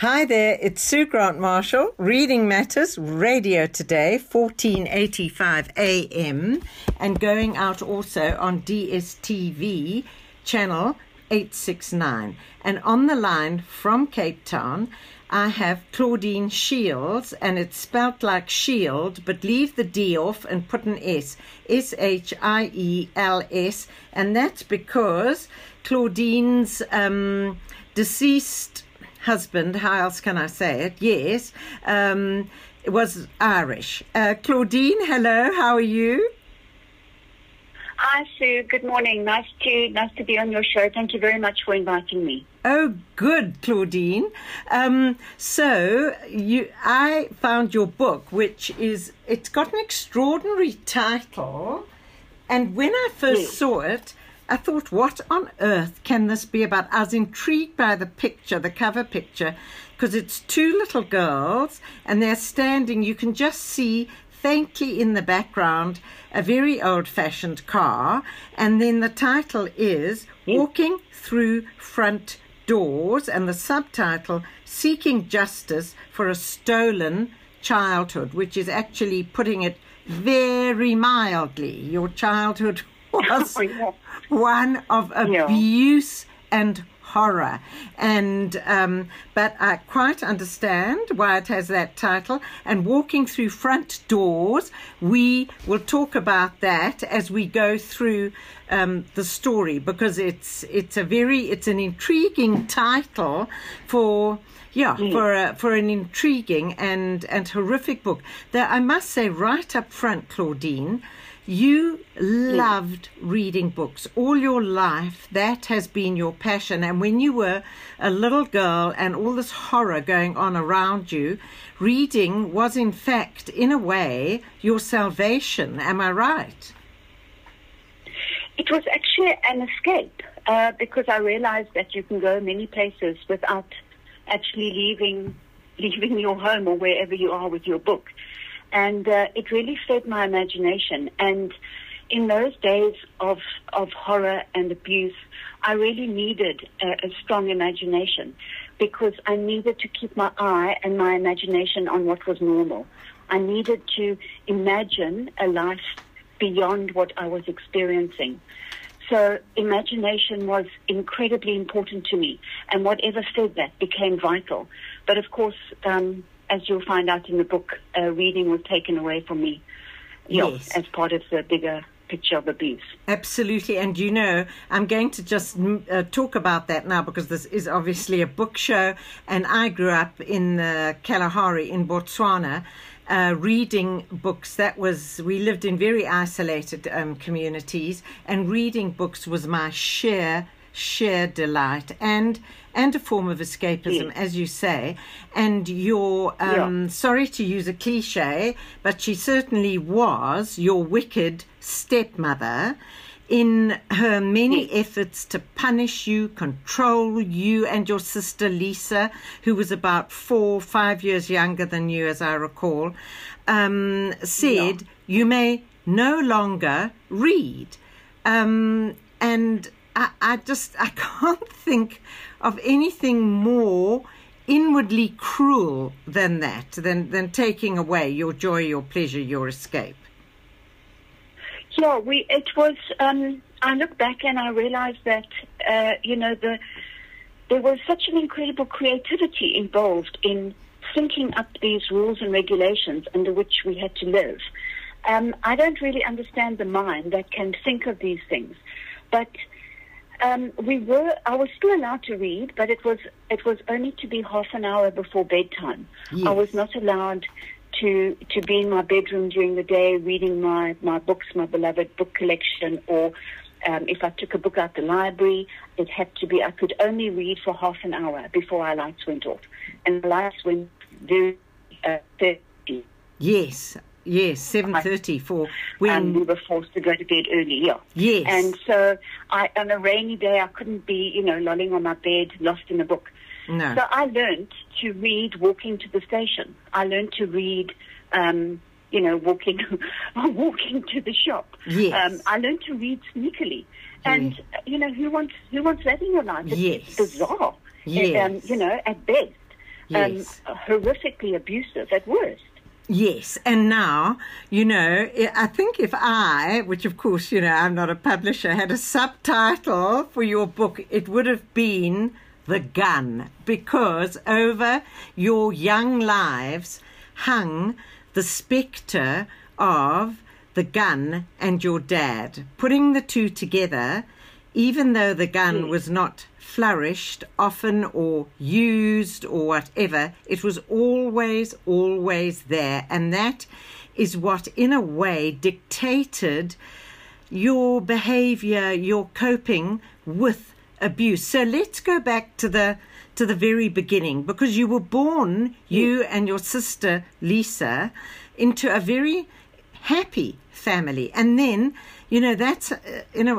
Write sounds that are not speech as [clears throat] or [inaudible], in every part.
Hi there, it's Sue Grant Marshall, Reading Matters Radio today, 1485 AM, and going out also on DSTV channel 869. And on the line from Cape Town, I have Claudine Shiels, and it's spelt like shield, but leave the D off and put an S. S H I E L S. And that's because Claudine's um, deceased husband, how else can I say it? Yes, um, it was Irish. Uh, Claudine, hello, how are you? Hi, Sue. Good morning. Nice to nice to be on your show. Thank you very much for inviting me. Oh, good, Claudine. Um, so you, I found your book, which is it's got an extraordinary title, and when I first yes. saw it, I thought, what on earth can this be about? I was intrigued by the picture, the cover picture, because it's two little girls and they're standing. You can just see faintly in the background a very old fashioned car. And then the title is Walking Through Front Doors, and the subtitle Seeking Justice for a Stolen Childhood, which is actually putting it very mildly. Your childhood [laughs] was oh, one of abuse yeah. and horror. And um, but I quite understand why it has that title. And walking through front doors, we will talk about that as we go through um, the story because it's it's a very it's an intriguing title for. Yeah, mm. for a, for an intriguing and, and horrific book. That I must say right up front, Claudine, you loved reading books all your life. That has been your passion. And when you were a little girl and all this horror going on around you, reading was, in fact, in a way, your salvation. Am I right? It was actually an escape uh, because I realized that you can go many places without actually leaving [laughs] leaving your home or wherever you are with your book and uh, it really fed my imagination. And in those days of of horror and abuse, I really needed a, a strong imagination because I needed to keep my eye and my imagination on what was normal. I needed to imagine a life beyond what I was experiencing. So imagination was incredibly important to me, and whatever fed that became vital. But of course, um, as you'll find out in the book, uh, reading was taken away from me. yes. as part of the bigger picture of abuse. Absolutely. And you know, I'm going to just uh, talk about that now because this is obviously a book show. And I grew up in uh, Kalahari in Botswana. Uh, reading books that was we lived in very isolated um, communities and reading books was my sheer sheer delight and and a form of escapism, yes. as you say. And you're um, yeah. sorry to use a cliche, but she certainly was your wicked stepmother in her many efforts to punish you, control you, and your sister Lisa, who was about four, five years younger than you, as I recall, um, said, yeah. You may no longer read. Um, and I, I just I [laughs] can't think of anything more inwardly cruel than that, than than taking away your joy, your pleasure, your escape. Yeah, we. It was. Um, I look back and I realize that uh, you know the there was such an incredible creativity involved in thinking up these rules and regulations under which we had to live. Um, I don't really understand the mind that can think of these things, but um, we were. I was still allowed to read, but it was it was only to be half an hour before bedtime. Yes. I was not allowed to to be in my bedroom during the day reading my my books, my beloved book collection, or um, if I took a book out the library, it had to be. I could only read for half an hour before our lights went off, and the lights went very uh, thirty. Yes, Yes, seven thirty for when and we were forced to go to bed early. Yeah. Yes. And so, I on a rainy day, I couldn't be, you know, lolling on my bed, lost in a book. No. So I learned to read walking to the station. I learned to read, um, you know, walking, [laughs] walking to the shop. Yes. Um, I learned to read sneakily. And you know, who wants who wants that in your life? It's yes. bizarre. Yes. Um, you know, at best. Yes. um, horrifically abusive at worst. Yes, and now, you know, I think if I, which of course, you know, I'm not a publisher, had a subtitle for your book, it would have been The Gun, because over your young lives hung the spectre of the gun and your dad. Putting the two together, even though the gun was not flourished often or used or whatever, it was always, always there. And that is what, in a way, dictated your behavior, your coping with abuse. So let's go back to the to the very beginning because you were born, you and your sister Lisa, into a very happy family, and then you know that's uh, in a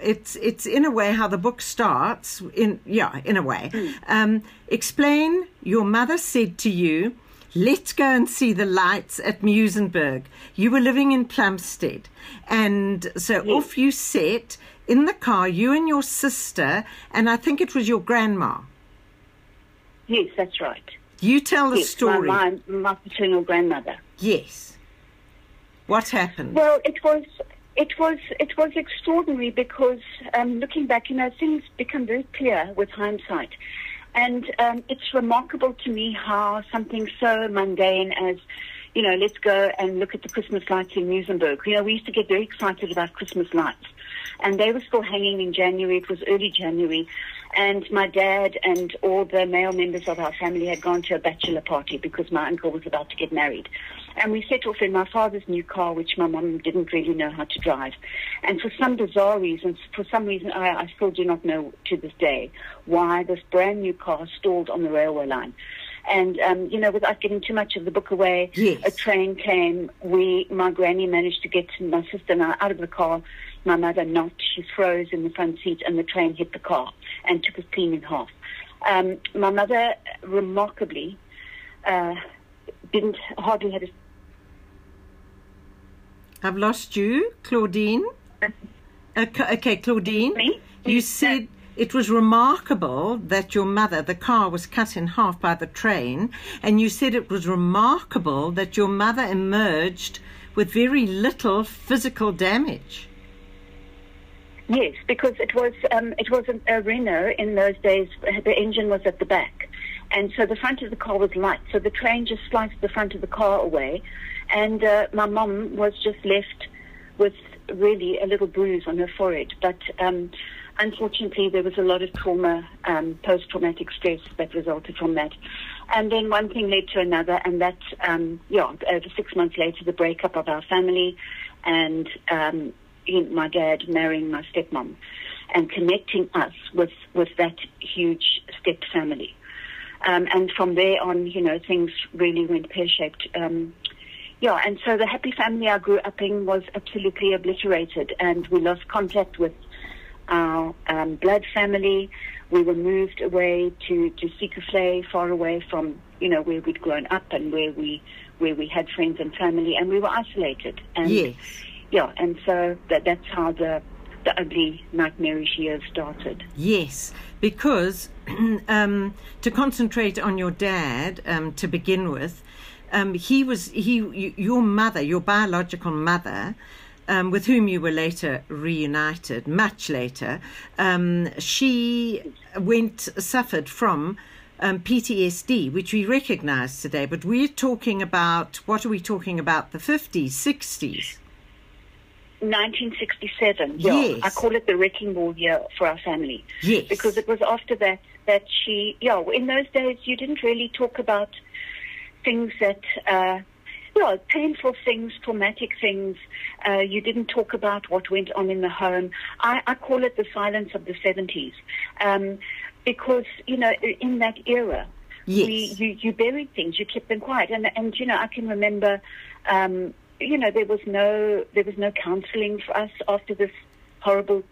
it's it's in a way how the book starts in yeah in a way. Um, explain your mother said to you let's go and see the lights at Muizenberg you were living in Plumstead. And so off you set in the car you and your sister and I think it was your grandma. Yes, that's right. you tell the yes, story. My, my, my paternal grandmother. yes. What happened? Well, it was it was it was extraordinary because um, looking back, you know, things become very clear with hindsight, and um, it's remarkable to me how something so mundane as you know, let's go and look at the Christmas lights in Muizenberg. You know, we used to get very excited about Christmas lights, and they were still hanging in January. It was early January, and my dad and all the male members of our family had gone to a bachelor party because my uncle was about to get married. And we set off in my father's new car, which my mum didn't really know how to drive. And for some bizarre reasons, for some reason I, I still do not know to this day why this brand new car stalled on the railway line. And um, you know, without giving too much of the book away, Yes. a train came. We, my granny, managed to get my sister and I out of the car. My mother not. She froze in the front seat, and the train hit the car and took us clean in half. Um, my mother, remarkably, uh, didn't hardly had a I've lost you, Claudine. Okay, okay Claudine. Me? You said it was remarkable that your mother, the car was cut in half by the train, and you said it was remarkable that your mother emerged with very little physical damage. Yes, because it was um, it was a, a Renault in those days. The engine was at the back, and so the front of the car was light. So the train just sliced the front of the car away, and uh, my mom was just left with really a little bruise on her forehead. But um, unfortunately, there was a lot of trauma, um, post-traumatic stress that resulted from that. And then one thing led to another, and that, um, yeah, over six months later, the breakup of our family, and um, my dad marrying my stepmom, and connecting us with with that huge step family. Um, and from there on, you know, things really went pear shaped. Um, yeah, and so the happy family I grew up in was absolutely obliterated, and we lost contact with our um, blood family. We were moved away to to Zeekoevlei, far away from you know where we'd grown up and where we where we had friends and family, and we were isolated. And Yes. Yeah, and so that that's how the the ugly nightmarish years started. Yes, because [clears throat] um, to concentrate on your dad um, to begin with, um, he was he your mother, your biological mother. Um, with whom you were later reunited, much later, um, she went suffered from um, PTSD, which we recognise today. But we're talking about what are we talking about? The fifties, sixties. 1967. Yeah, Yes. I call it the wrecking ball year for our family. Yes. because it was after that that she yeah in those days you didn't really talk about things that uh yeah, painful things, traumatic things. Uh, you didn't talk about what went on in the home. I, I call it the silence of the 70s. Um, because, you know, in that era, Yes. we, you, you buried things, you kept them quiet. And, and you know, I can remember, um, you know, there was no, there was no counseling for us after this horrible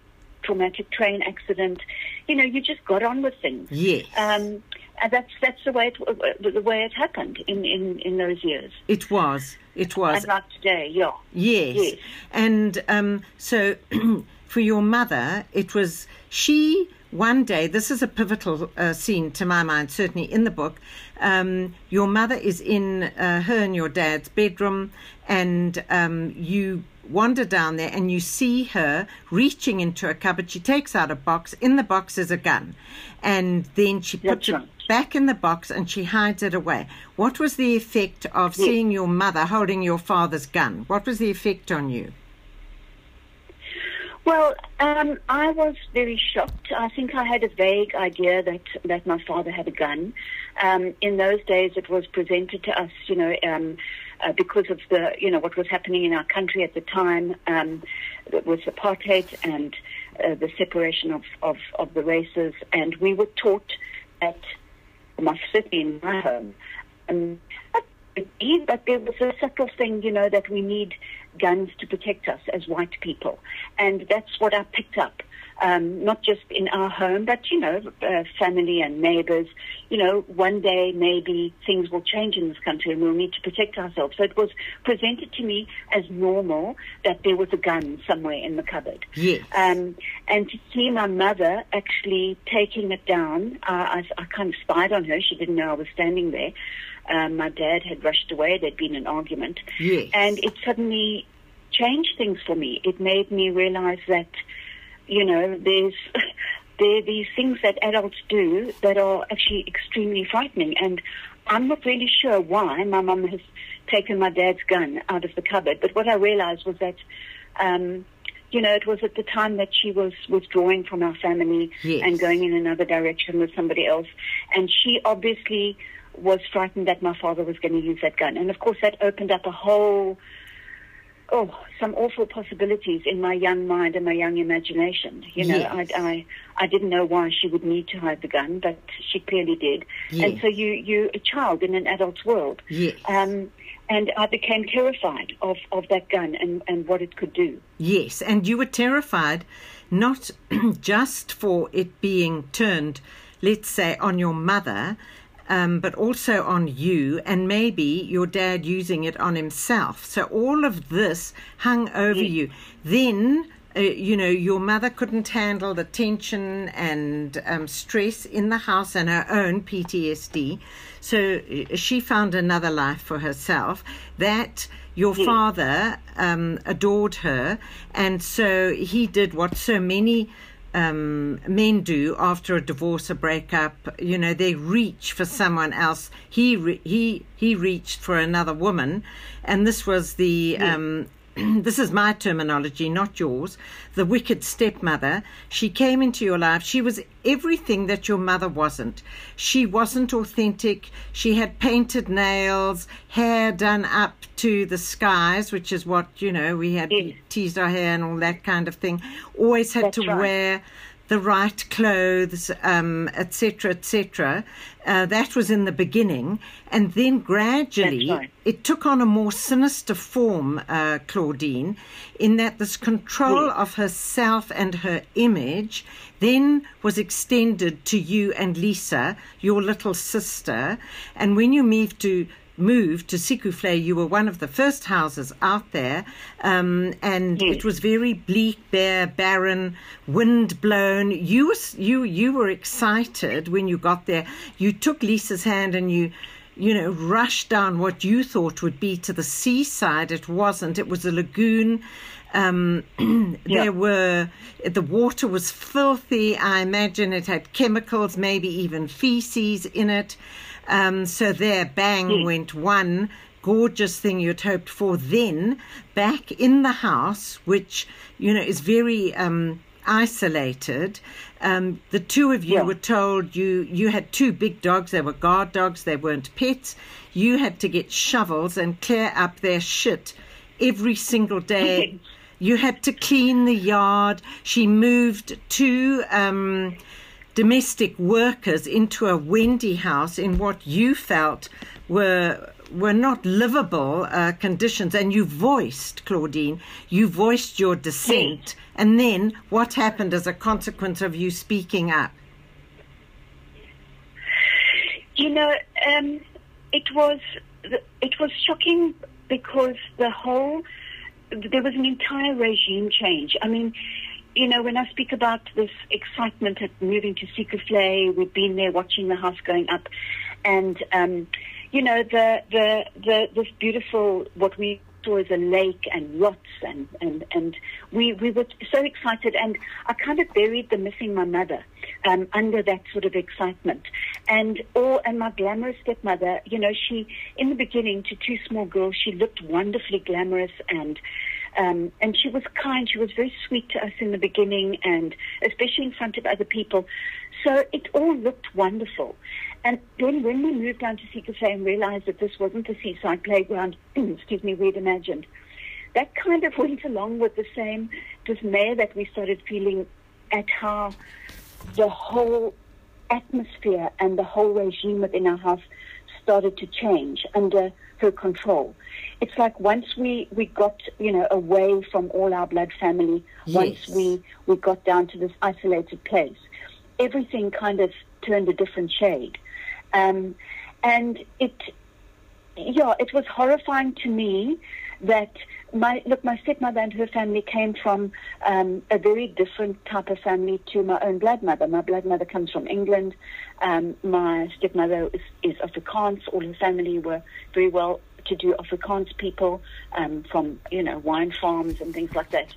traumatic train accident. You know, you just got on with things. Yes. Um, and that's that's the way it the way it happened in, in, in those years. it was. It was. And like today, yeah. Yes. Yes. And um, so [clears throat] for your mother, it was she one day, this is a pivotal uh, scene to my mind, certainly in the book. Um, your mother is in uh, her and your dad's bedroom, and um, you wander down there and you see her reaching into a cupboard. She takes out a box. In the box is a gun. And then she puts That's right. it back in the box and she hides it away. What was the effect of seeing your mother holding your father's gun? What was the effect on you? Well, um, I was very shocked. I think I had a vague idea that, that my father had a gun. Um, in those days, it was presented to us, you know, um, uh, because of the, you know, what was happening in our country at the time um, with apartheid and uh, the separation of, of, of the races. And we were taught at my city in my home. Um, but there was a subtle thing, you know, that we need guns to protect us as white people. And that's what I picked up. Um, not just in our home, but, you know, uh, family and neighbors. You know, one day maybe things will change in this country and we'll need to protect ourselves. So it was presented to me as normal that there was a gun somewhere in the cupboard. Yes. Um, and to see my mother actually taking it down, uh, I, I kind of spied on her. She didn't know I was standing there. Um, my dad had rushed away. There'd been an argument. Yes. And it suddenly changed things for me. It made me realize that, you know, there's [laughs] there are these things that adults do that are actually extremely frightening. And I'm not really sure why my mum has taken my dad's gun out of the cupboard. But what I realized was that, um, you know, it was at the time that she was withdrawing from our family Yes. and going in another direction with somebody else. And she obviously was frightened that my father was going to use that gun. And of course, that opened up a whole, oh, some awful possibilities in my young mind and my young imagination. You know, Yes. I, I, I didn't know why she would need to hide the gun, but she clearly did. Yes. And so you, you're a child in an adult's world. Yes. Um, and I became terrified of, of that gun and, and what it could do. Yes, and you were terrified not [clears throat] just for it being turned, let's say, on your mother, um, but also on you, and maybe your dad using it on himself. So all of this hung over you. Then. Uh, you know, your mother couldn't handle the tension and um, stress in the house and her own PTSD. So uh, she found another life for herself. That your father um, adored her, and so he did what so many um, men do after a divorce, a breakup. You know, they reach for someone else. He re- he he reached for another woman, and this was the. Um, [clears throat] this is my terminology, not yours. The wicked stepmother. She came into your life. She was everything that your mother wasn't. She wasn't authentic. She had painted nails, hair done up to the skies, which is what, you know, we had Yes. teased our hair and all that kind of thing. Always had That's to right. wear the right clothes, um, etc., etc. Uh, that was in the beginning, and then gradually right. it took on a more sinister form, uh, Claudine, in that this control of herself and her image then was extended to you and Lisa, your little sister. And when you moved to moved to Zeekoevlei, you were one of the first houses out there, um, and Yes. it was very bleak, bare, barren, wind blown. You were you you were excited when you got there. You took Lisa's hand and you. You know, rushed down what you thought would be to the seaside. It wasn't. It was a lagoon. Um, [clears throat] Yeah. There were the water was filthy. I imagine it had chemicals, maybe even feces in it. Um, so there, bang, Hmm. went one gorgeous thing you'd hoped for. Then back in the house, which you know is very um, isolated. Um, the two of you Yeah. were told you you had two big dogs. They were guard dogs. They weren't pets. You had to get shovels and clear up their shit every single day. You had to clean the yard. She moved to. um, domestic workers into a Wendy house in what you felt were were not livable uh, conditions. And you voiced, Claudine, you voiced your dissent. And then what happened as a consequence of you speaking up? You know, um, it was it was shocking because the whole there was an entire regime change. I mean, you know, when I speak about this excitement at moving to Zeekoevlei, we've been there watching the house going up, and um, you know, the the the this beautiful what we saw as a lake and yachts and and and we we were so excited, and I kind of buried the missing my mother um, under that sort of excitement. And all and my glamorous stepmother, you know, she in the beginning to two small girls, she looked wonderfully glamorous and. Um, and she was kind. She was very sweet to us in the beginning, and especially in front of other people. So it all looked wonderful. And then when we moved down to Sikasay and realized that this wasn't the seaside playground, [clears throat] excuse me, we'd imagined, that kind of [laughs] went along with the same dismay that we started feeling at how the whole atmosphere and the whole regime within our house started to change under her control. It's like once we, we got, you know, away from all our blood family, Yes. once we, we got down to this isolated place, everything kind of turned a different shade. Um, and it, yeah, it was horrifying to me that my look, my stepmother and her family came from um, a very different type of family to my own blood mother. My blood mother comes from England. Um, my stepmother is, is Afrikaans. All her family were very well to do Afrikaans people um, from you know wine farms and things like that.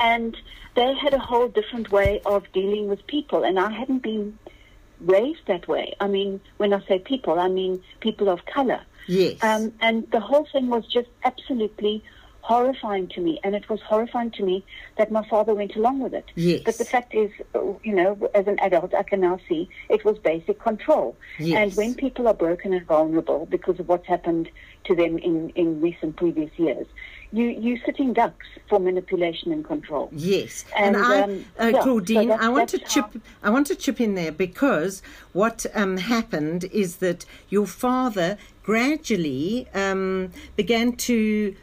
And they had a whole different way of dealing with people, and I hadn't been raised that way. I mean, when I say people, I mean people of color. Yes. Um, and the whole thing was just absolutely horrifying to me. And it was horrifying to me that my father went along with it. Yes. But the fact is, you know, as an adult, I can now see it was basic control. Yes. And when people are broken and vulnerable because of what's happened to them in, in recent previous years, you, you're sitting ducks for manipulation and control. Yes, And, and, I, um, uh, yeah, so Claudine, that's- I want to chip. how- I want to chip in there because what um, happened is that your father gradually um, began to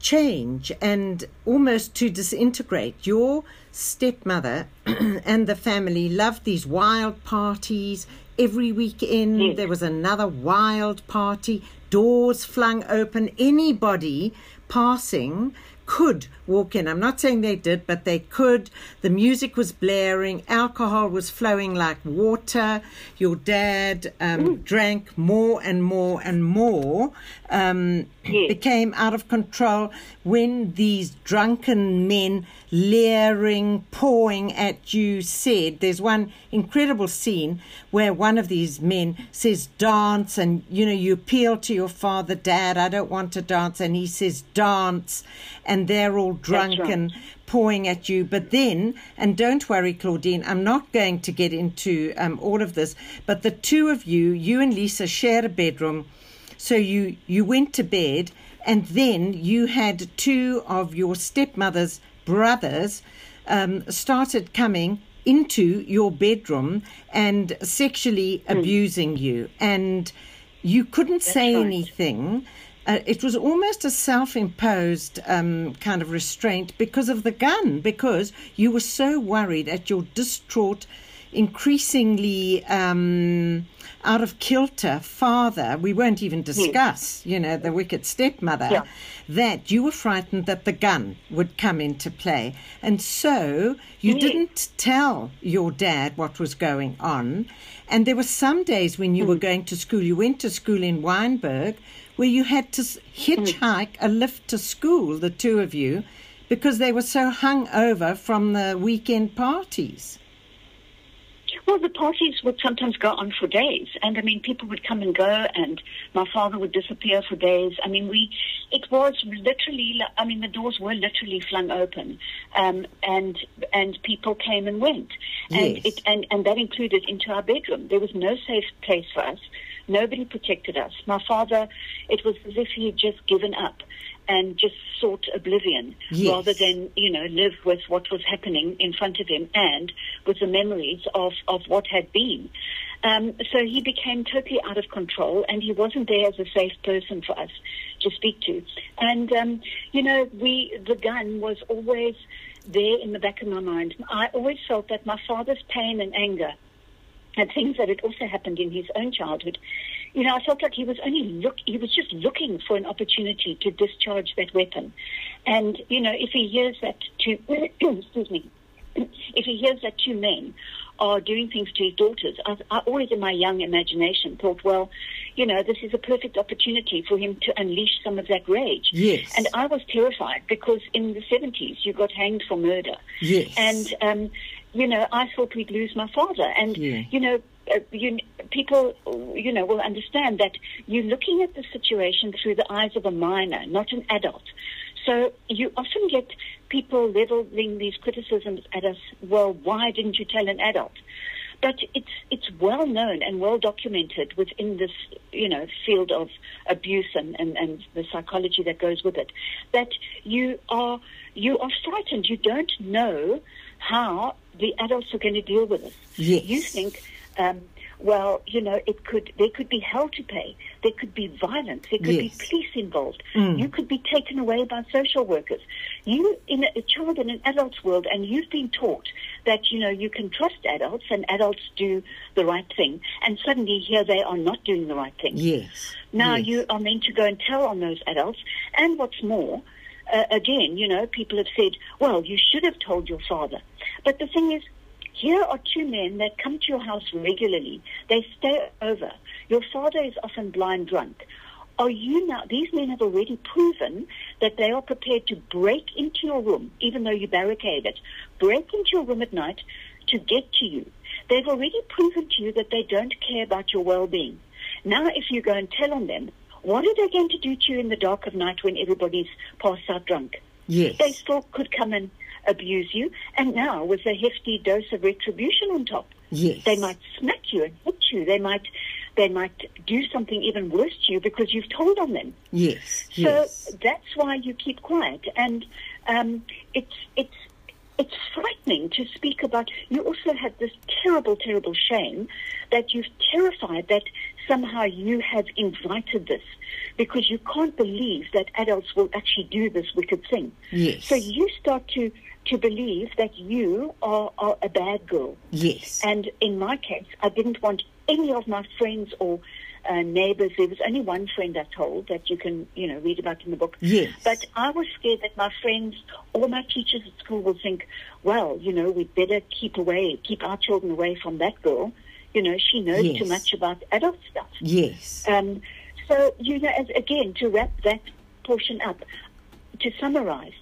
change and almost to disintegrate. Your stepmother [clears throat] and the family loved these wild parties. Every weekend Yes. there was another wild party, doors flung open. Anybody passing could walk in. I'm not saying they did, but they could. The music was blaring, alcohol was flowing like water. Your dad um, drank more and more and more. Um, Yes. Became out of control when these drunken men, leering, pawing at you, said. There's one incredible scene where one of these men says, Dance, and you know, you appeal to your father, Dad, I don't want to dance, and he says, Dance, and they're all drunk right. and pawing at you. But then, and don't worry, Claudine, I'm not going to get into um, all of this, but the two of you, you and Lisa, shared a bedroom. So you you went to bed, and then you had two of your stepmother's brothers um, started coming into your bedroom and sexually abusing you, and you couldn't say right. anything. Uh, it was almost a self-imposed um, kind of restraint because of the gun, because you were so worried at your distraught, increasingly um, out of kilter father. We won't even hmm. discuss, you know, the wicked stepmother. Yeah. That you were frightened that the gun would come into play, and so you Yes. didn't tell your dad what was going on. And there were some days when you were hmm. going to school. You went to school in Wynberg, where you had to hitchhike a lift to school, the two of you, because they were so hung over from the weekend parties. Well, the parties would sometimes go on for days, and I mean, people would come and go, and my father would disappear for days. I mean, we, it was literally, I mean, the doors were literally flung open, um, and and people came and went, and Yes. it and and that included into our bedroom. There was no safe place for us. Nobody protected us. My father, it was as if he had just given up and just sought oblivion Yes. rather than, you know, live with what was happening in front of him and with the memories of, of what had been. Um, so he became totally out of control and he wasn't there as a safe person for us to speak to. And, um, you know, we, the gun was always there in the back of my mind. I always felt that my father's pain and anger and things that had also happened in his own childhood. You know, I felt like he was only look he was just looking for an opportunity to discharge that weapon. And, you know, if he hears that to [coughs] excuse me, if he hears that two men are doing things to his daughters, I, I always, in my young imagination, thought, well, you know, this is a perfect opportunity for him to unleash some of that rage. Yes. And I was terrified because in the 70s you got hanged for murder. Yes. And, um, you know, I thought we'd lose my father. And, Yeah. you know, uh, you, people, you know, will understand that you're looking at the situation through the eyes of a minor, not an adult. So you often get people leveling these criticisms at us. Well, why didn't you tell an adult? But it's it's well known and well documented within this you know field of abuse and, and, and the psychology that goes with it that you are you are frightened. You don't know how the adults are going to deal with it. Yes. You think, um, well, you know, it could there could be hell to pay. There could be violence. There could Yes. be police involved. Mm. You could be taken away by social workers. You, in a, a child in an adult's world, and you've been taught that you know you can trust adults and adults do the right thing, and suddenly here they are not doing the right thing. yes. Now yes. you are meant to go and tell on those adults. And what's more, uh, again, you know, people have said, well, you should have told your father. But the thing is, here are two men that come to your house regularly. They stay over. Your father is often blind drunk. Are you now, these men have already proven that they are prepared to break into your room, even though you barricade it, break into your room at night to get to you. They've already proven to you that they don't care about your well-being. Now, if you go and tell on them, what are they going to do to you in the dark of night when everybody's passed out drunk? yes. They still could come and abuse you. And now, with a hefty dose of retribution on top, yes. they might smack you and hit you. They might, they might do something even worse to you because you've told on them. Yes. So Yes. that's why you keep quiet, and um, it's it's it's frightening to speak about. You also have this terrible, terrible shame that you've terrified that somehow you have invited this because you can't believe that adults will actually do this wicked thing. Yes. So you start to to believe that you are, are a bad girl. yes. And in my case, I didn't want any of my friends or uh, neighbors. There was only one friend I told that you can, you know, read about in the book. Yes. But I was scared that my friends or my teachers at school will think, well, you know, we'd better keep away, keep our children away from that girl. You know, she knows Yes. too much about adult stuff. yes. Um, so, you know, as, again, to wrap that portion up, to summarize,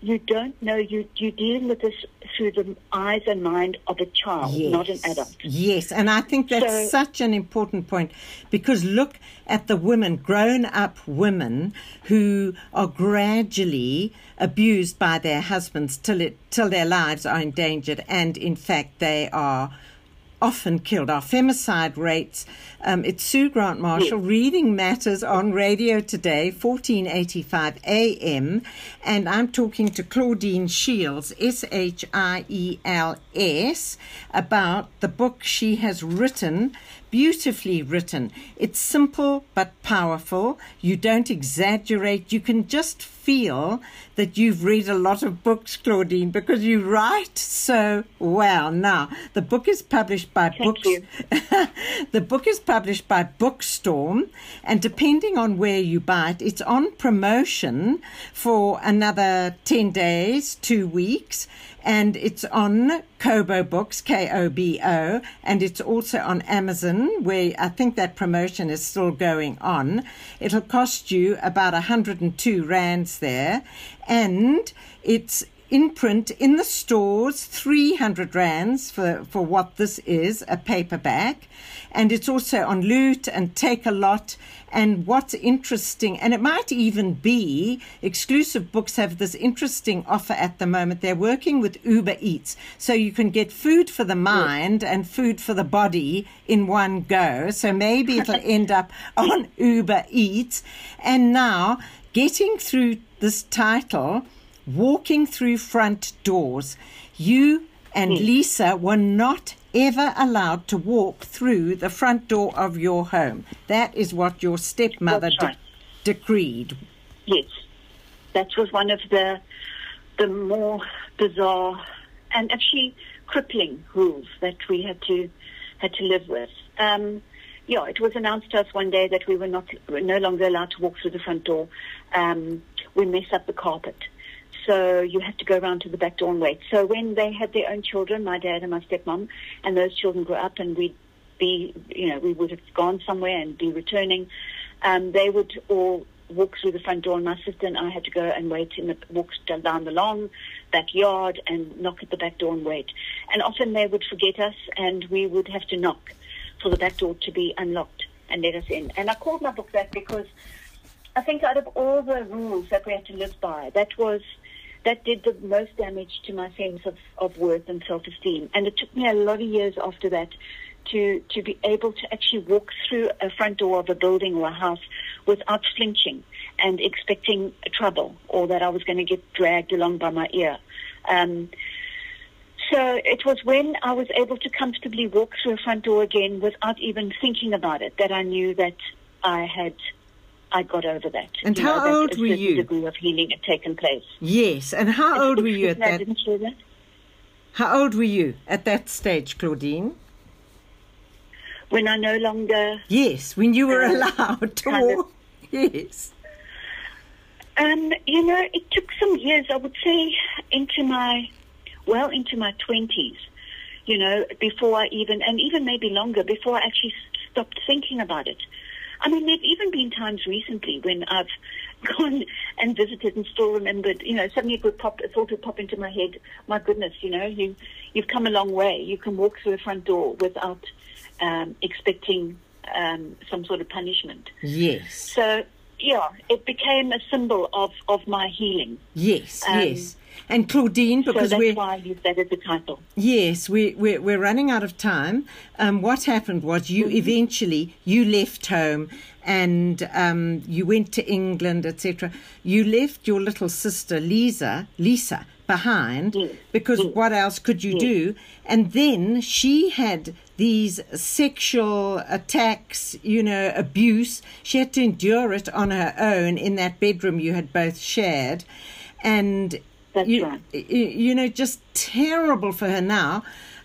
you don't know, you, you're dealing with this through the eyes and mind of a child, Yes. not an adult. Yes, and I think that's So- such an important point because look at the women, grown up women, who are gradually abused by their husbands till it till their lives are endangered, and in fact they are often killed. Our femicide rates. Um, it's Sue Grant Marshall reading matters on radio today, 1485 AM, and I'm talking to Claudine Shiels, S H I E L S, about the book she has written. Beautifully written. It's simple but powerful. You don't exaggerate. You can just feel that you've read a lot of books, Claudine, because you write so well. Now, the book is published by Thank Books. [laughs] the book is published by Bookstorm, and depending on where you buy it, it's on promotion for another 10 days, two weeks, and it's on Kobo Books, K O B O, and it's also on Amazon, where I think that promotion is still going on. It'll cost you about 102 Rands there, and it's in print in the stores 300 rands for, for what this is a paperback and it's also on loot and Takealot. And what's interesting and it might even be exclusive books have this interesting offer at the moment. They're working with uber eats. So you can get food for the mind and food for the body in one go. So maybe it'll [laughs] end up on uber eats. And now getting through this title walking through front doors. You and Lisa were not ever allowed to walk through the front door of your home. That is what your stepmother right. de- decreed. Yes, that was one of the the more bizarre and actually crippling rules that we had to had to live with. Um, yeah, it was announced to us one day that we were not were no longer allowed to walk through the front door. Um, we mess up the carpet. So you had to go around to the back door and wait. So when they had their own children, my dad and my stepmom, and those children grew up, and we'd be, you know, we would have gone somewhere and be returning. Um, they would all walk through the front door, and my sister and I had to go and wait in the walk down the long backyard and knock at the back door and wait. And often they would forget us, and we would have to knock for the back door to be unlocked and let us in. And I called my book that because I think out of all the rules that we had to live by, that was that did the most damage to my sense of, of worth and self esteem. And it took me a lot of years after that to to be able to actually walk through a front door of a building or a house without flinching and expecting trouble or that I was going to get dragged along by my ear. Um, so it was when I was able to comfortably walk through a front door again without even thinking about it that I knew that I had I got over that. And you how know, old were you? degree of healing had taken place. Yes, and how old were you at that? didn't hear that. How old were you at that stage, Claudine? When I no longer. Yes, when you were [laughs] uh, allowed to walk. Of, [laughs] yes. Um, you know, it took some years. I would say into my, well, into my twenties. You know, before I even, and even maybe longer, before I actually stopped thinking about it. I mean, there've even been times recently when I've [laughs] gone and visited and still remembered, you know, suddenly it would pop, a thought would pop into my head, my goodness, you know, you, you've come a long way. You can walk through the front door without um, expecting um, some sort of punishment. Yes. So, yeah, it became a symbol of, of my healing. Yes, um, yes. And Claudine, because so we're why I used that as a title. Yes, we, we're we're running out of time. Um, what happened was you mm-hmm. eventually you left home and um, you went to England, etc. You left your little sister Lisa, Lisa, behind yes. because yes. what else could you yes. do? And then she had these sexual attacks, you know, abuse. She had to endure it on her own in that bedroom you had both shared. And that's you, right. You know, just terrible for her now.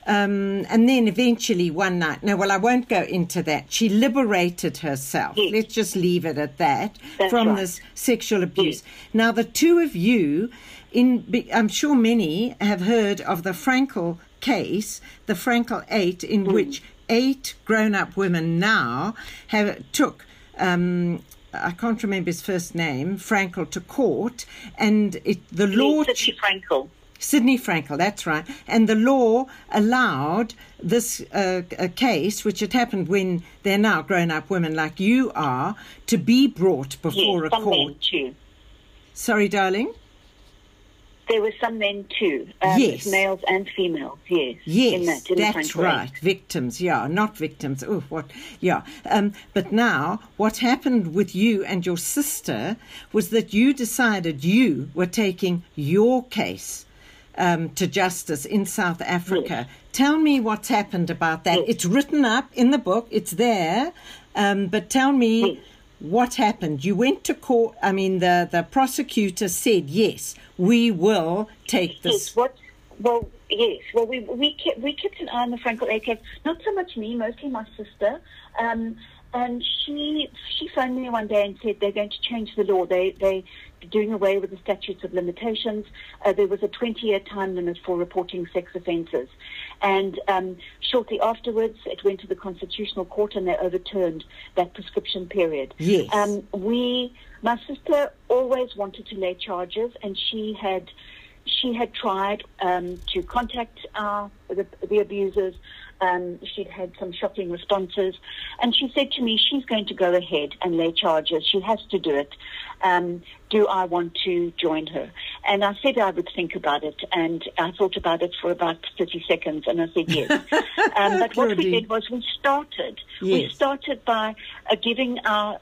Um, and then eventually one night, no, well, I won't go into that. She liberated herself. Yes. Let's just leave it at that That's from right. this sexual abuse. Yes. Now, the two of you, in I'm sure many have heard of the Frankel case, the Frankel Eight, in mm. which eight grown-up women now have took um, I can't remember his first name, Frankel, to court, and it, the law. Sidney Frankel. Sidney Frankel, that's right. And the law allowed this uh, case, which had happened when they're now grown up women like you are, to be brought before yes, a court. Too. Sorry, darling? There were some men too. Um, yes. Males and females, yes. Yes, in that, in that's right. Victims, yeah, not victims. Oh, what? Yeah. Um, but now, what happened with you and your sister was that you decided you were taking your case um, to justice in South Africa. Yes. Tell me what's happened about that. Yes. It's written up in the book, it's there, um, but tell me. Yes. What happened? You went to court. I mean, the, the prosecutor said, yes, we will take this. Yes, what? Well, yes. Well, we we kept we kept an eye on the Frankel Eight case. Not so much me, mostly my sister. Um, and she she phoned me one day and said they're going to change the law. They they doing away with the statutes of limitations. Uh, there was a 20 year time limit for reporting sex offences. And um, shortly afterwards, it went to the Constitutional Court and they overturned that prescription period. Yes. Um, we, my sister always wanted to lay charges and she had she had tried um, to contact uh, the, the abusers. Um, she'd had some shocking responses. And she said to me, she's going to go ahead and lay charges. She has to do it. Um, do I want to join her? And I said I would think about it. And I thought about it for about 30 seconds. And I said yes. [laughs] um, but what we did was we started. Yes. We started by uh, giving our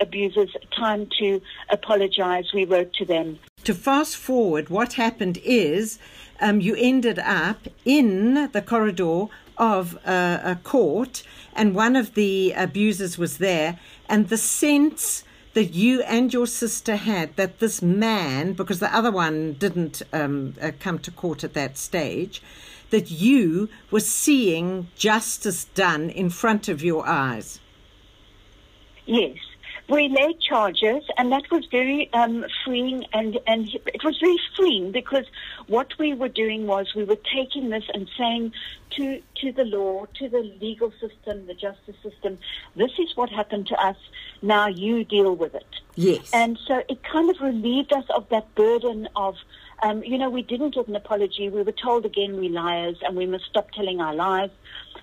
abusers time to apologize. We wrote to them. To fast forward, what happened is um, you ended up in the corridor of a, a court, and one of the abusers was there, and the sense that you and your sister had that this man, because the other one didn't um, uh, come to court at that stage, that you were seeing justice done in front of your eyes. Yes, we laid charges, and that was very um, freeing, and, and it was very freeing because what we were doing was we were taking this and saying to to the law, to the legal system, the justice system, this is what happened to us. Now you deal with it. Yes. And so it kind of relieved us of that burden of um, you know, we didn't get an apology. We were told again we liars and we must stop telling our lies.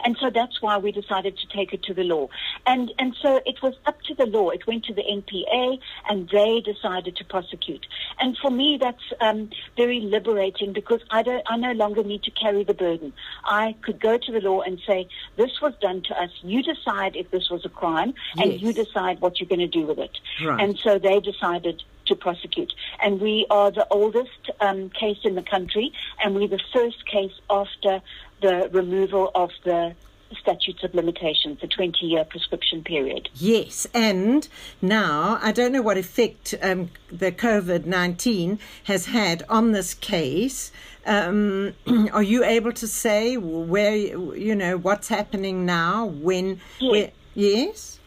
And so that's why we decided to take it to the law. And, and so it was up to the law. It went to the NPA and they decided to prosecute. And for me, that's um, very liberating because I, don't, I no longer need to carry the burden. I could go to the law and say, this was done to us. You decide if this was a crime and you decide what you're going to do with it. Right. And so they decided to prosecute. And we are the oldest um, case in the country, and we're the first case after the removal of the statutes of limitations, the 20 year prescription period. Yes, and now I don't know what effect um, the COVID 19 has had on this case. Um, [clears throat] are you able to say where, you know, what's happening now? When? Yes. Where, yes?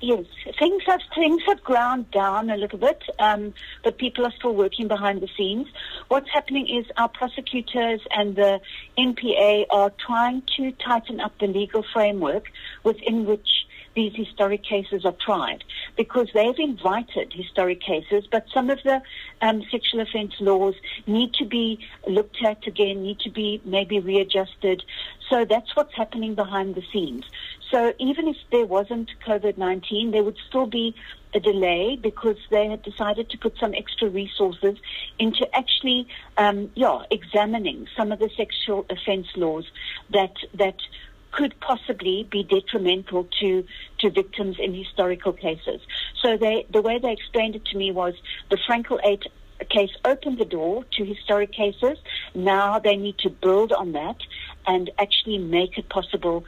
Yes, things have things have ground down a little bit, um, but people are still working behind the scenes. What's happening is our prosecutors and the NPA are trying to tighten up the legal framework within which these historic cases are tried, because they've invited historic cases, but some of the um, sexual offence laws need to be looked at again, need to be maybe readjusted. So that's what's happening behind the scenes. So even if there wasn't COVID 19, there would still be a delay because they had decided to put some extra resources into actually, um, yeah, examining some of the sexual offence laws that, that could possibly be detrimental to, to victims in historical cases. So they, the way they explained it to me was the Frankel 8 case opened the door to historic cases. Now they need to build on that and actually make it possible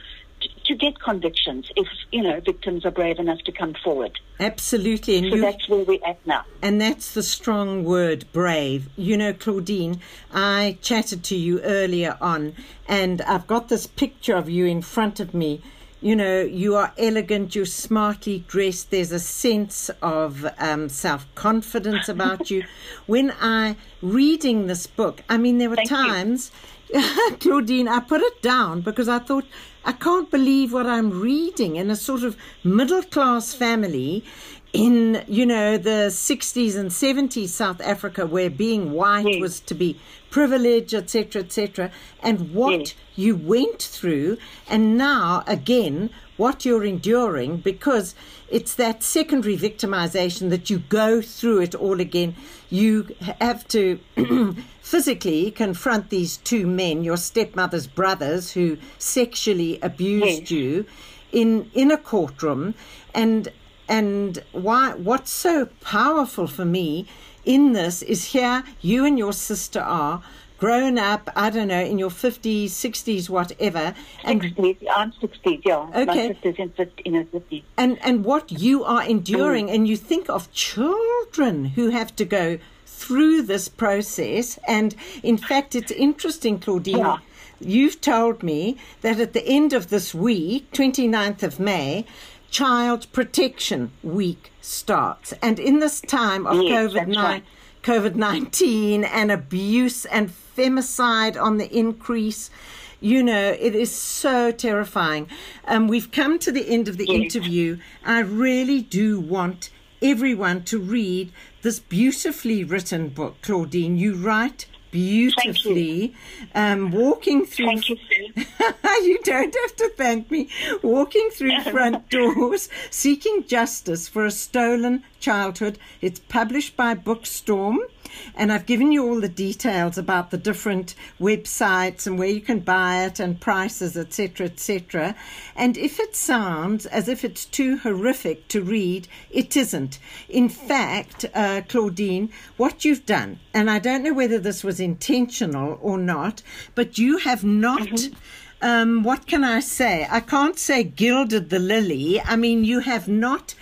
to, get convictions if, you know, victims are brave enough to come forward. Absolutely. And So you, that's where we're at now. And that's the strong word, brave. You know, Claudine, I chatted to you earlier on, and I've got this picture of you in front of me. You know, you are elegant, you're smartly dressed, there's a sense of um, self confidence about you. [laughs] When I, reading this book, I mean, there were Thank you. [laughs] Claudine, I put it down because I thought, I can't believe what I'm reading in a sort of middle class family in, you know, the 60s and 70s South Africa where being white Yes. was to be privilege, etc., etc., and what Yes. you went through, and now again, what you're enduring because it's that secondary victimization that you go through it all again. You have to [clears throat] physically confront these two men, your stepmother's brothers, who sexually abused Yes. you in in a courtroom, and and why what's so powerful for me in this is here you and your sister are grown up i don't know in your 50s 60s whatever and 60s, I'm 60s, yeah. okay. My sister's in, in her 50s. and and what you are mm. enduring and you think of children who have to go through this process and in fact it's interesting claudine Yeah. you've told me that at the end of this week 29th of may child protection week starts and in this time of Yes, covid that's right. COVID 19 and abuse and femicide on the increase. You know, it is so terrifying. Um, we've come to the end of the Yes. interview. I really do want everyone to read this beautifully written book, Claudine. You write beautifully. Um, walking through. Thank you, [laughs] you don't have to thank me. Walking through [laughs] front doors, seeking justice for a stolen childhood. It's published by Bookstorm, and I've given you all the details about the different websites and where you can buy it and prices, etc., etc. And if it sounds as if it's too horrific to read, it isn't. In fact, uh, Claudine, what you've done, and I don't know whether this was intentional or not, but you have not. Um, what can I say? I can't say gilded the lily. I mean, you have not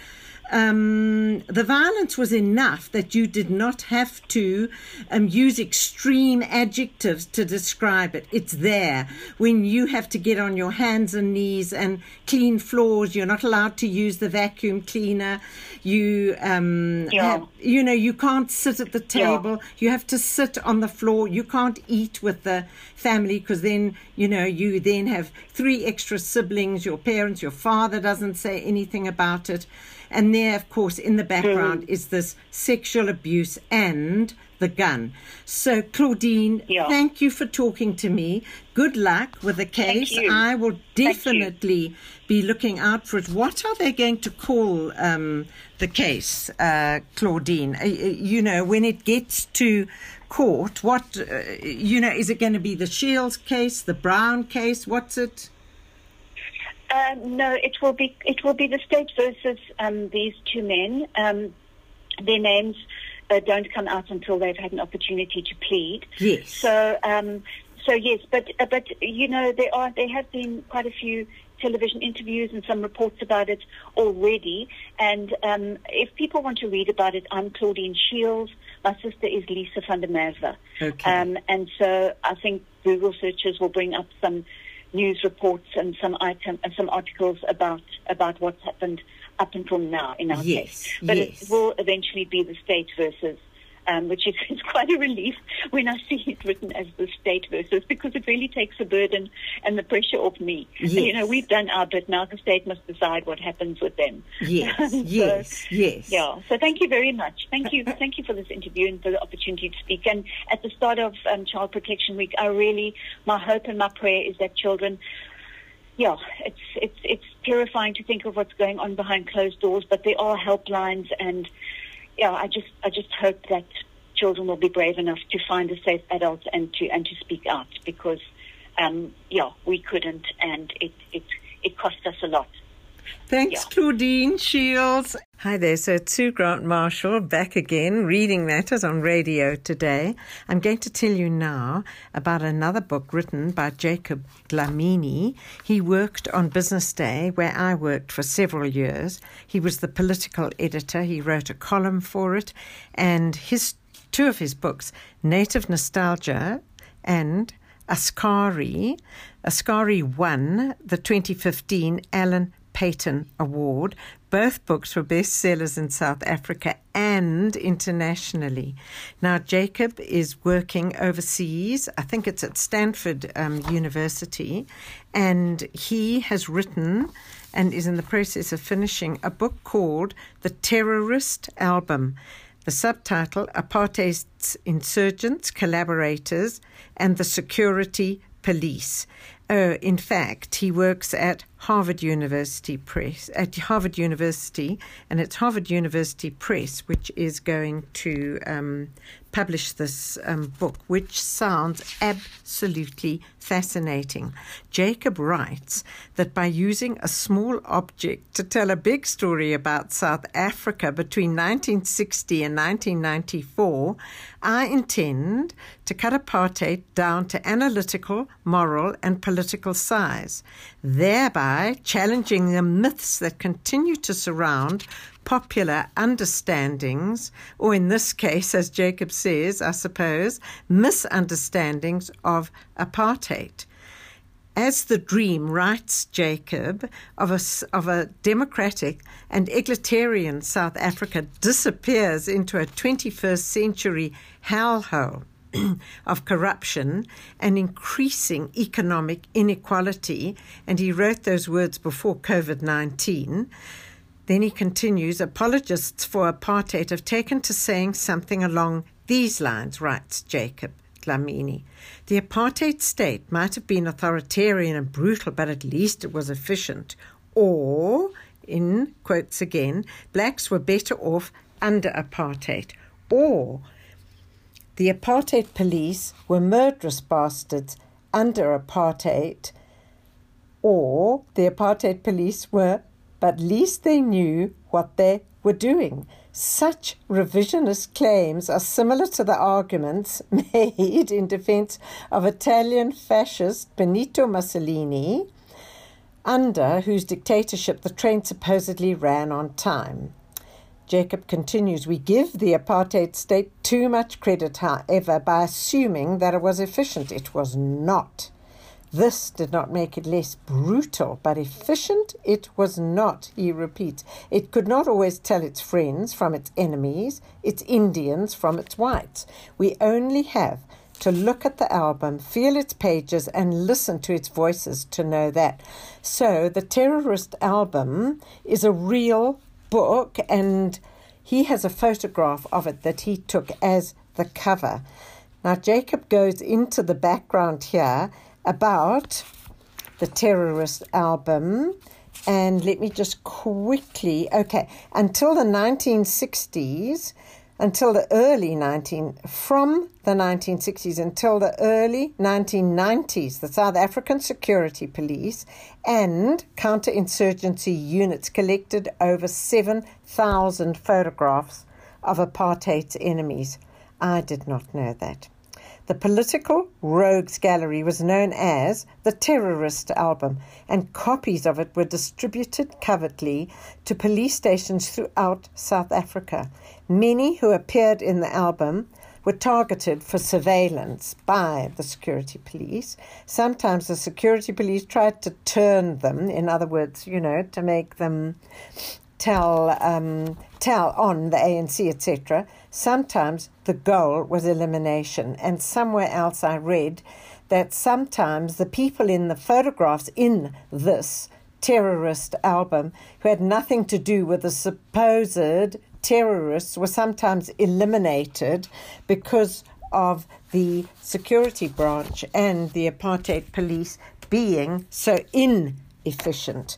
um, the violence was enough that you did not have to um, use extreme adjectives to describe it. It's there. When you have to get on your hands and knees and clean floors, you're not allowed to use the vacuum cleaner. You, um, Yeah. have- you know, you can't sit at the table. You have to sit on the floor. You can't eat with the family because then, you know, you then have three extra siblings, your parents, your father doesn't say anything about it. And there, of course, in the background is this sexual abuse and the gun. So, Claudine, Yeah. thank you for talking to me. Good luck with the case. you. I will definitely be looking out for it. What are they going to call um, the case, uh, Claudine? Uh, uh, you know, when it gets to court, what, uh, you know, is it going to be the Shiels case, the Brown case? What's it? Uh, no, it will be it will be the state versus um, these two men. Um, their names uh, don't come out until they've had an opportunity to plead. Yes. So, um, so yes, but uh, but you know there are there have been quite a few television interviews and some reports about it already. And um, if people want to read about it, I'm Claudine Shiels. My sister is Lisa van der Merwe. Okay. Um, and so I think Google searches will bring up some news reports and some item and some articles about about what's happened up until now in our Yes, case. But yes. it will eventually be the state versus. Um, which is [laughs] it's quite a relief when I see it written as the state versus because it really takes the burden and the pressure off me. Yes. You know, we've done our bit. Now the state must decide what happens with them. Yes, [laughs] So, yes, yes. yeah. So thank you very much. Thank you. thank you for this interview and for the opportunity to speak. And at the start of um, Child Protection Week, I really, my hope and my prayer is that children. Yeah, it's it's it's terrifying to think of what's going on behind closed doors, but there are helplines, and yeah, I just I just hope that children will be brave enough to find a safe adult and to and to speak out because um, yeah, we couldn't, and it it it cost us a lot. Thanks, Yeah. Claudine Shiels. Hi there. So, it's Sue Grant Marshall back again, reading matters on radio today. I'm going to tell you now about another book written by Jacob Dlamini. He worked on Business Day, where I worked for several years. He was the political editor. He wrote a column for it, and his two of his books, Native Nostalgia and Askari. Askari won the 2015 Alan Paton Award. Both books were bestsellers in South Africa and internationally. Now, Jacob is working overseas. I think it's at Stanford um, University. And he has written and is in the process of finishing a book called The Terrorist Album. The subtitle Apartheid's Insurgents, Collaborators, and the Security Police. Oh, in fact, he works at Harvard University Press, at Harvard University, and it's Harvard University Press which is going to um, publish this um, book, which sounds absolutely fascinating. Jacob writes that by using a small object to tell a big story about South Africa between 1960 and 1994, I intend to cut apartheid down to analytical, moral, and political size, thereby challenging the myths that continue to surround popular understandings, or in this case, as Jacob says, I suppose, misunderstandings of apartheid. As the dream, writes Jacob, of a, of a democratic and egalitarian South Africa disappears into a 21st century hellhole [clears throat] of corruption and increasing economic inequality, and he wrote those words before COVID 19. Then he continues apologists for apartheid have taken to saying something along these lines, writes Jacob Dlamini. The apartheid state might have been authoritarian and brutal, but at least it was efficient. Or, in quotes again, blacks were better off under apartheid. Or, the apartheid police were murderous bastards under apartheid or the apartheid police were, but at least they knew what they were doing. Such revisionist claims are similar to the arguments [laughs] made in defense of Italian fascist Benito Mussolini, under whose dictatorship the train supposedly ran on time. Jacob continues, we give the apartheid state too much credit, however, by assuming that it was efficient. It was not. This did not make it less brutal, but efficient it was not, he repeats. It could not always tell its friends from its enemies, its Indians from its whites. We only have to look at the album, feel its pages, and listen to its voices to know that. So, the terrorist album is a real book, and he has a photograph of it that he took as the cover. Now, Jacob goes into the background here about the terrorist album. And let me just quickly, okay, until the 1960s, until the early 19 from the 1960s until the early 1990s the South African Security Police and counterinsurgency units collected over 7,000 photographs of apartheid's enemies I did not know that the political rogues gallery was known as the terrorist album and copies of it were distributed covertly to police stations throughout South Africa Many who appeared in the album were targeted for surveillance by the security police. Sometimes the security police tried to turn them, in other words, you know, to make them tell um, tell on the ANC, etc. Sometimes the goal was elimination, and somewhere else I read that sometimes the people in the photographs in this terrorist album who had nothing to do with the supposed terrorists were sometimes eliminated because of the security branch and the apartheid police being so inefficient.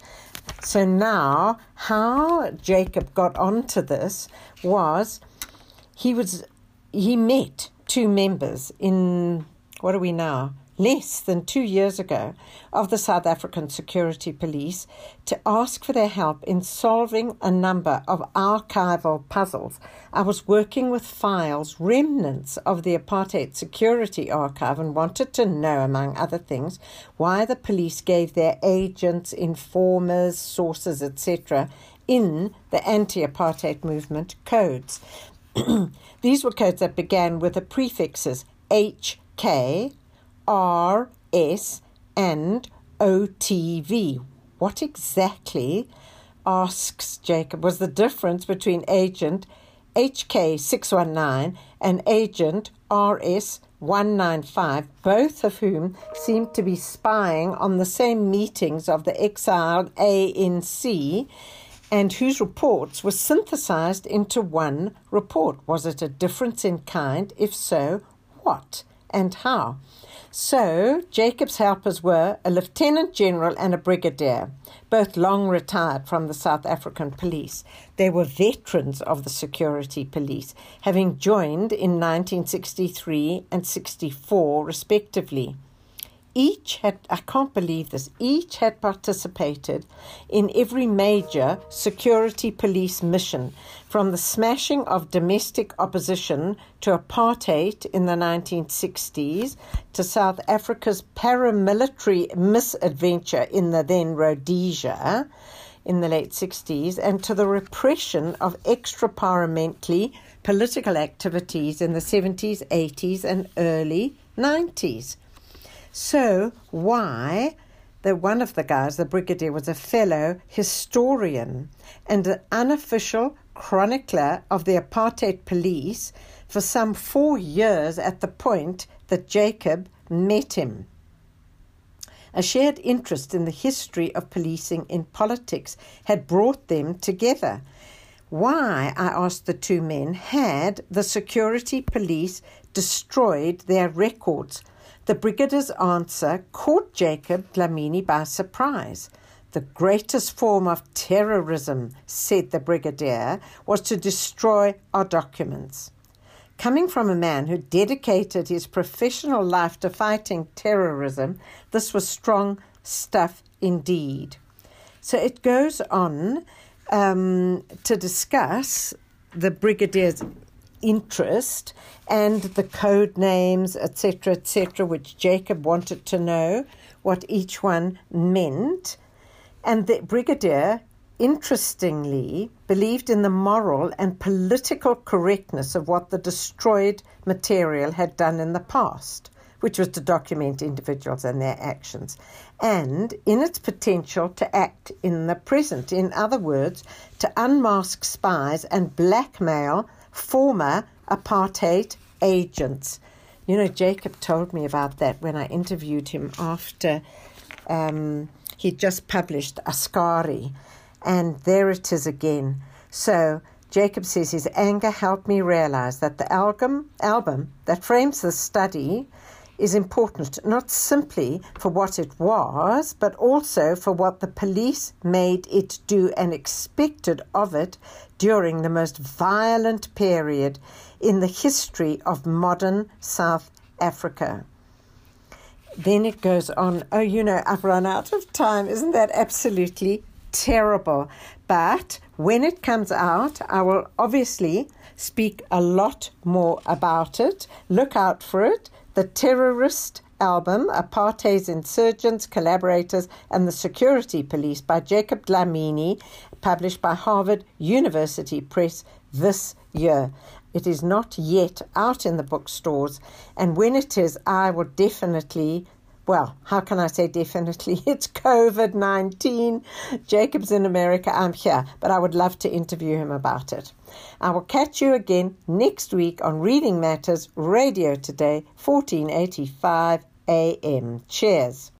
So now, how Jacob got onto this was he was he met two members in what are we now less than two years ago of the South African Security Police to ask for their help in solving a number of archival puzzles. I was working with files, remnants of the Apartheid Security Archive, and wanted to know, among other things, why the police gave their agents, informers, sources, etc., in the anti apartheid movement codes. [clears throat] These were codes that began with the prefixes HK, R, S, and OTV. What exactly, asks Jacob, was the difference between agent HK619 and agent RS 195, both of whom seemed to be spying on the same meetings of the exiled ANC and whose reports were synthesized into one report. Was it a difference in kind? If so, what and how? So, Jacob's helpers were a lieutenant general and a brigadier, both long retired from the South African police. They were veterans of the security police, having joined in 1963 and 64, respectively each had, I can't believe this, each had participated in every major security police mission, from the smashing of domestic opposition to apartheid in the 1960s to South Africa's paramilitary misadventure in the then Rhodesia in the late 60s and to the repression of extra political activities in the 70s, 80s, and early 90s. So, why? That one of the guys, the brigadier, was a fellow historian and an unofficial chronicler of the apartheid police for some four years at the point that Jacob met him. A shared interest in the history of policing in politics had brought them together. Why, I asked the two men, had the security police destroyed their records the brigadier's answer caught Jacob Dlamini by surprise. The greatest form of terrorism, said the brigadier, was to destroy our documents. Coming from a man who dedicated his professional life to fighting terrorism, this was strong stuff indeed. So it goes on um, to discuss the brigadier's interest and the code names, etc., etc., which Jacob wanted to know what each one meant. And the brigadier interestingly, believed in the moral and political correctness of what the destroyed material had done in the past, which was to document individuals and their actions, and in its potential to act in the present. In other words, to unmask spies and blackmail former apartheid agents. You know, Jacob told me about that when I interviewed him after um, he just published Askari and there it is again. So Jacob says his anger helped me realize that the album, album that frames the study is important not simply for what it was, but also for what the police made it do and expected of it during the most violent period in the history of modern South Africa. Then it goes on, oh, you know, I've run out of time. Isn't that absolutely terrible. But when it comes out, I will obviously speak a lot more about it. Look out for it. The Terrorist album, Apartheid's Insurgents, Collaborators, and the Security Police by Jacob Dlamini, published by Harvard University Press this year. It is not yet out in the bookstores, and when it is, I will definitely well, how can I say definitely? [laughs] It's COVID 19. Jacob's in America, I'm here, but I would love to interview him about it. I will catch you again next week on Reading Matters Radio Today, 1485 AM. Cheers.